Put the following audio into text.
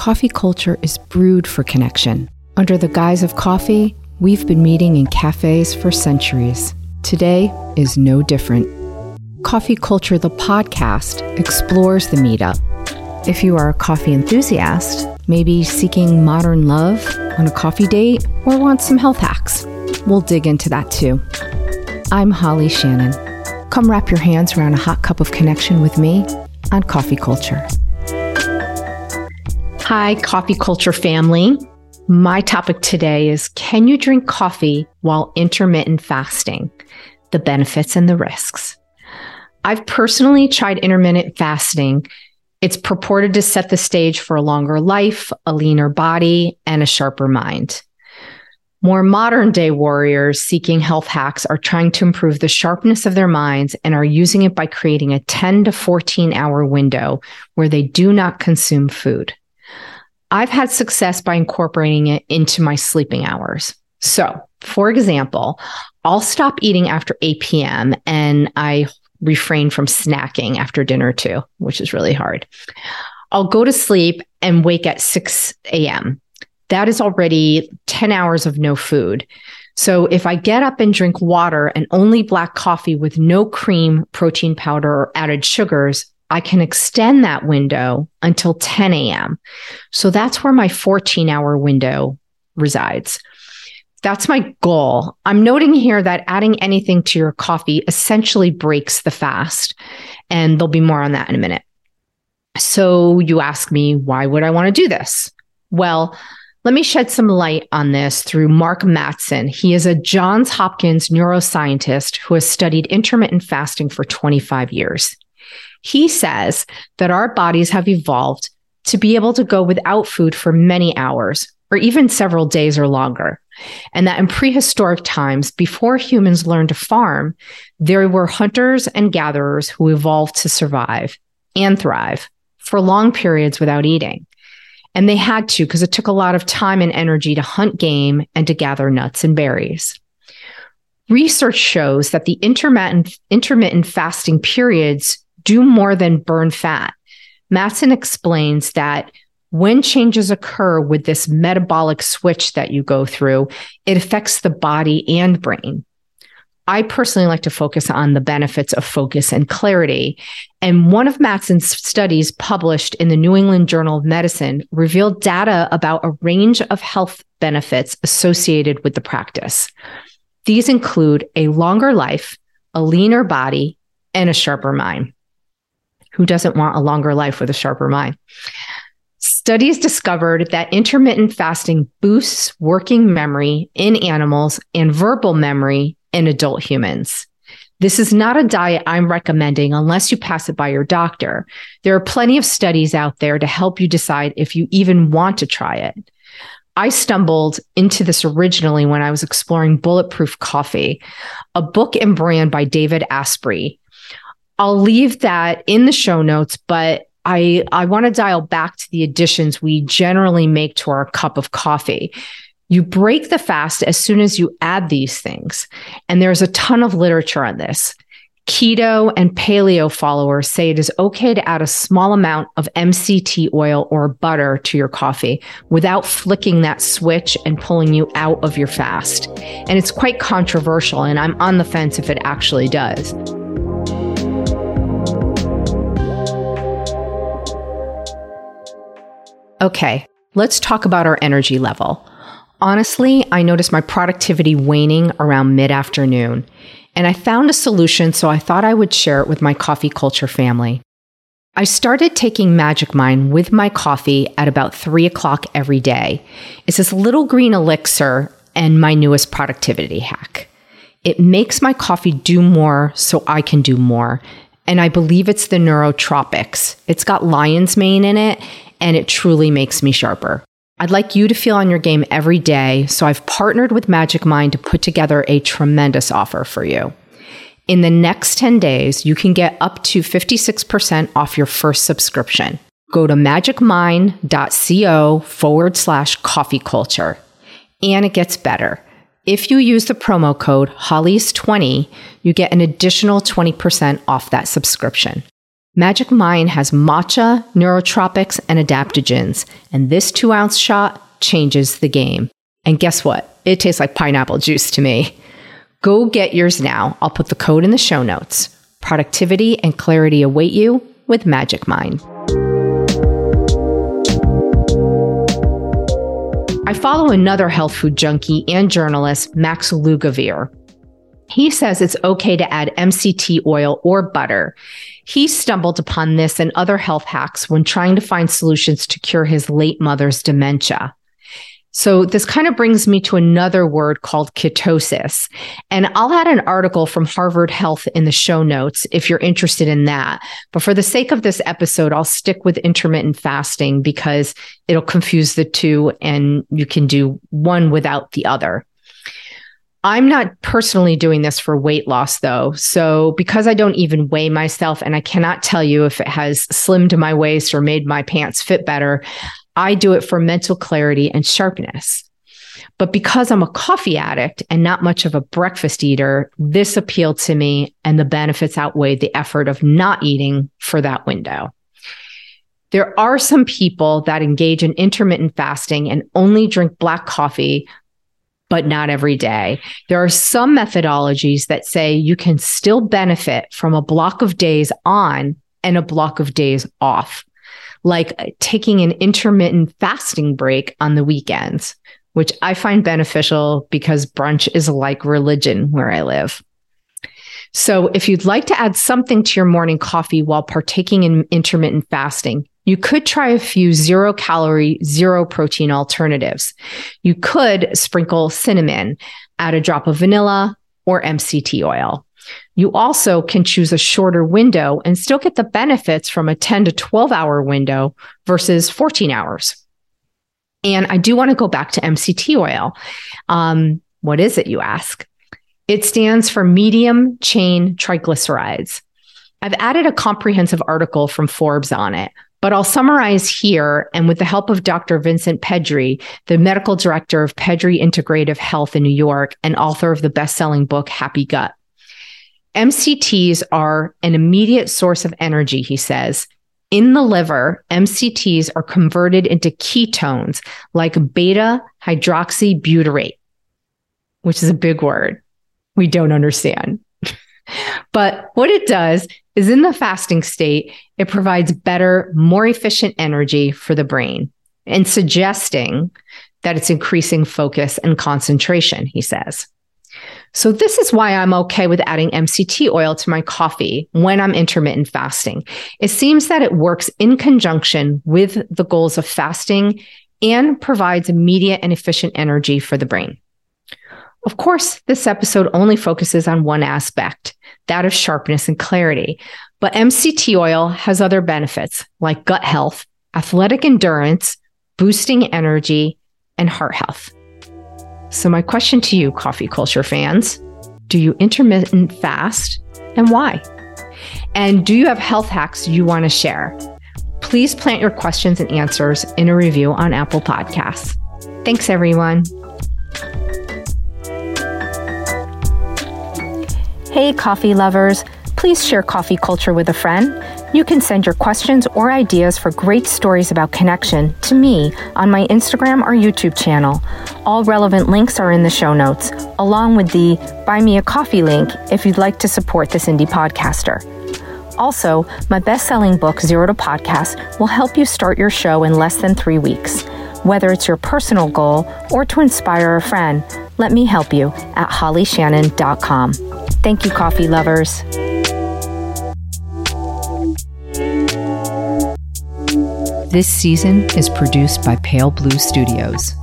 coffee culture is brewed for connection. Under the guise of coffee, we've been meeting in cafes for centuries. Today is no different. Coffee Culture, the podcast, explores the meetup. If you are a coffee enthusiast, maybe seeking modern love on a coffee date, or want some health hacks, we'll dig into that too. I'm Holly Shannon. Come wrap your hands around a hot cup of connection with me on Coffee Culture. Hi, Coffee Culture family. My topic today is Can you drink coffee while intermittent fasting? The benefits and the risks. I've personally tried intermittent fasting. It's purported to set the stage for a longer life, a leaner body, and a sharper mind. More modern day warriors seeking health hacks are trying to improve the sharpness of their minds and are using it by creating a 10 to 14 hour window where they do not consume food. I've had success by incorporating it into my sleeping hours. So, for example, I'll stop eating after 8 p.m. and I refrain from snacking after dinner too, which is really hard. I'll go to sleep and wake at 6 a.m. That is already 10 hours of no food. So if I get up and drink water and only black coffee with no cream, protein powder, or added sugars, I can extend that window until 10 a.m. So that's where my 14 hour window resides. That's my goal. I'm noting here that adding anything to your coffee essentially breaks the fast. And there'll be more on that in a minute. So you ask me, why would I want to do this? Well, let me shed some light on this through Mark Mattson. He is a Johns Hopkins neuroscientist who has studied intermittent fasting for 25 years. He says that our bodies have evolved to be able to go without food for many hours or even several days or longer. And that in prehistoric times, before humans learned to farm, there were hunters and gatherers who evolved to survive and thrive for long periods without eating. And they had to because it took a lot of time and energy to hunt game and to gather nuts and berries. Research shows that the intermittent, intermittent fasting periods do more than burn fat. Mattson explains that when changes occur with this metabolic switch that you go through, it affects the body and brain. I personally like to focus on the benefits of focus and clarity. And one of Mattson's studies published in the New England Journal of Medicine revealed data about a range of health benefits associated with the practice. These include a longer life, a leaner body, and a sharper mind. Who doesn't want a longer life with a sharper mind? Studies discovered that intermittent fasting boosts working memory in animals and verbal memory in adult humans. This is not a diet I'm recommending unless you pass it by your doctor. There are plenty of studies out there to help you decide if you even want to try it. I stumbled into this originally when I was exploring Bulletproof Coffee, a book and brand by David Asprey. I'll leave that in the show notes, but I, I want to dial back to the additions we generally make to our cup of coffee. You break the fast as soon as you add these things. And there's a ton of literature on this. Keto and paleo followers say it is okay to add a small amount of MCT oil or butter to your coffee without flicking that switch and pulling you out of your fast. And it's quite controversial, and I'm on the fence if it actually does. Okay, let's talk about our energy level. Honestly, I noticed my productivity waning around mid afternoon, and I found a solution, so I thought I would share it with my coffee culture family. I started taking Magic Mind with my coffee at about three o'clock every day. It's this little green elixir and my newest productivity hack. It makes my coffee do more so I can do more. And I believe it's the neurotropics. It's got lion's mane in it and it truly makes me sharper. I'd like you to feel on your game every day, so I've partnered with Magic Mind to put together a tremendous offer for you. In the next 10 days, you can get up to 56% off your first subscription. Go to magicmind.co forward slash coffee culture. And it gets better. If you use the promo code HOLLIES20, you get an additional 20% off that subscription Magic Mind has matcha, neurotropics, and adaptogens, and this two ounce shot changes the game. And guess what? It tastes like pineapple juice to me. Go get yours now. I'll put the code in the show notes. Productivity and clarity await you with Magic Mind. I follow another health food junkie and journalist, Max Lugavere. He says it's okay to add MCT oil or butter. He stumbled upon this and other health hacks when trying to find solutions to cure his late mother's dementia. So this kind of brings me to another word called ketosis. And I'll add an article from Harvard Health in the show notes if you're interested in that. But for the sake of this episode, I'll stick with intermittent fasting because it'll confuse the two and you can do one without the other. I'm not personally doing this for weight loss though. So because I don't even weigh myself and I cannot tell you if it has slimmed my waist or made my pants fit better, I do it for mental clarity and sharpness. But because I'm a coffee addict and not much of a breakfast eater, this appealed to me and the benefits outweighed the effort of not eating for that window. There are some people that engage in intermittent fasting and only drink black coffee but not every day. There are some methodologies that say you can still benefit from a block of days on and a block of days off, like uh, taking an intermittent fasting break on the weekends, which I find beneficial because brunch is like religion where I live. So, if you'd like to add something to your morning coffee while partaking in intermittent fasting, you could try a few zero calorie, zero protein alternatives. You could sprinkle cinnamon, add a drop of vanilla or MCT oil. You also can choose a shorter window and still get the benefits from a 10 to 12 hour window versus 14 hours. And I do want to go back to MCT oil. Um, what is it, you ask? It stands for medium chain triglycerides. I've added a comprehensive article from Forbes on it, but I'll summarize here. And with the help of Dr. Vincent Pedre, the medical director of Pedre Integrative Health in New York and author of the best selling book, Happy Gut. MCTs are an immediate source of energy, he says. In the liver, MCTs are converted into ketones like beta hydroxybutyrate, which is a big word we don't understand. but what it does is in the fasting state, it provides better, more efficient energy for the brain and suggesting that it's increasing focus and concentration, he says. So, this is why I'm okay with adding MCT oil to my coffee when I'm intermittent fasting. It seems that it works in conjunction with the goals of fasting and provides immediate and efficient energy for the brain. Of course, this episode only focuses on one aspect, that of sharpness and clarity. But MCT oil has other benefits like gut health, athletic endurance, boosting energy, and heart health. So, my question to you, coffee culture fans do you intermittent fast and why? And do you have health hacks you want to share? Please plant your questions and answers in a review on Apple Podcasts. Thanks, everyone. Hey, coffee lovers. Please share coffee culture with a friend. You can send your questions or ideas for great stories about connection to me on my Instagram or YouTube channel. All relevant links are in the show notes, along with the Buy Me a Coffee link if you'd like to support this indie podcaster. Also, my best selling book, Zero to Podcast, will help you start your show in less than three weeks. Whether it's your personal goal or to inspire a friend, let me help you at hollyshannon.com. Thank you, coffee lovers. This season is produced by Pale Blue Studios.